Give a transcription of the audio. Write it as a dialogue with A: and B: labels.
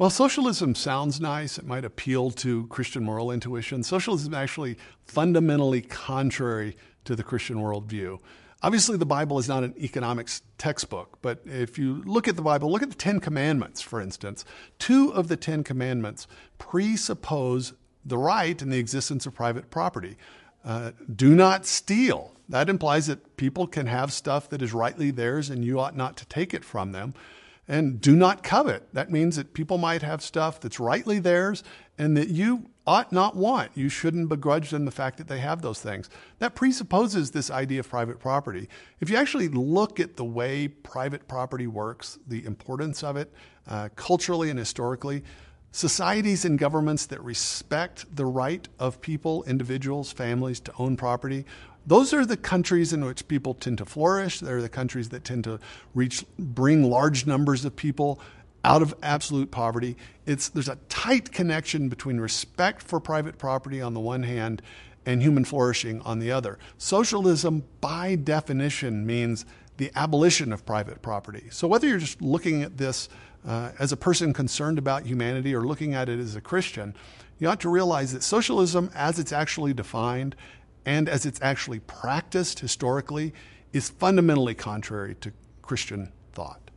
A: While socialism sounds nice, it might appeal to Christian moral intuition. Socialism is actually fundamentally contrary to the Christian worldview. Obviously, the Bible is not an economics textbook, but if you look at the Bible, look at the Ten Commandments, for instance. Two of the Ten Commandments presuppose the right and the existence of private property. Uh, do not steal. That implies that people can have stuff that is rightly theirs and you ought not to take it from them. And do not covet. That means that people might have stuff that's rightly theirs and that you ought not want. You shouldn't begrudge them the fact that they have those things. That presupposes this idea of private property. If you actually look at the way private property works, the importance of it, uh, culturally and historically, societies and governments that respect the right of people, individuals, families to own property those are the countries in which people tend to flourish. They're the countries that tend to reach, bring large numbers of people out of absolute poverty. It's, there's a tight connection between respect for private property on the one hand and human flourishing on the other. Socialism, by definition, means the abolition of private property. So whether you're just looking at this uh, as a person concerned about humanity or looking at it as a Christian, you ought to realize that socialism, as it's actually defined, and as it's actually practiced historically is fundamentally contrary to Christian thought.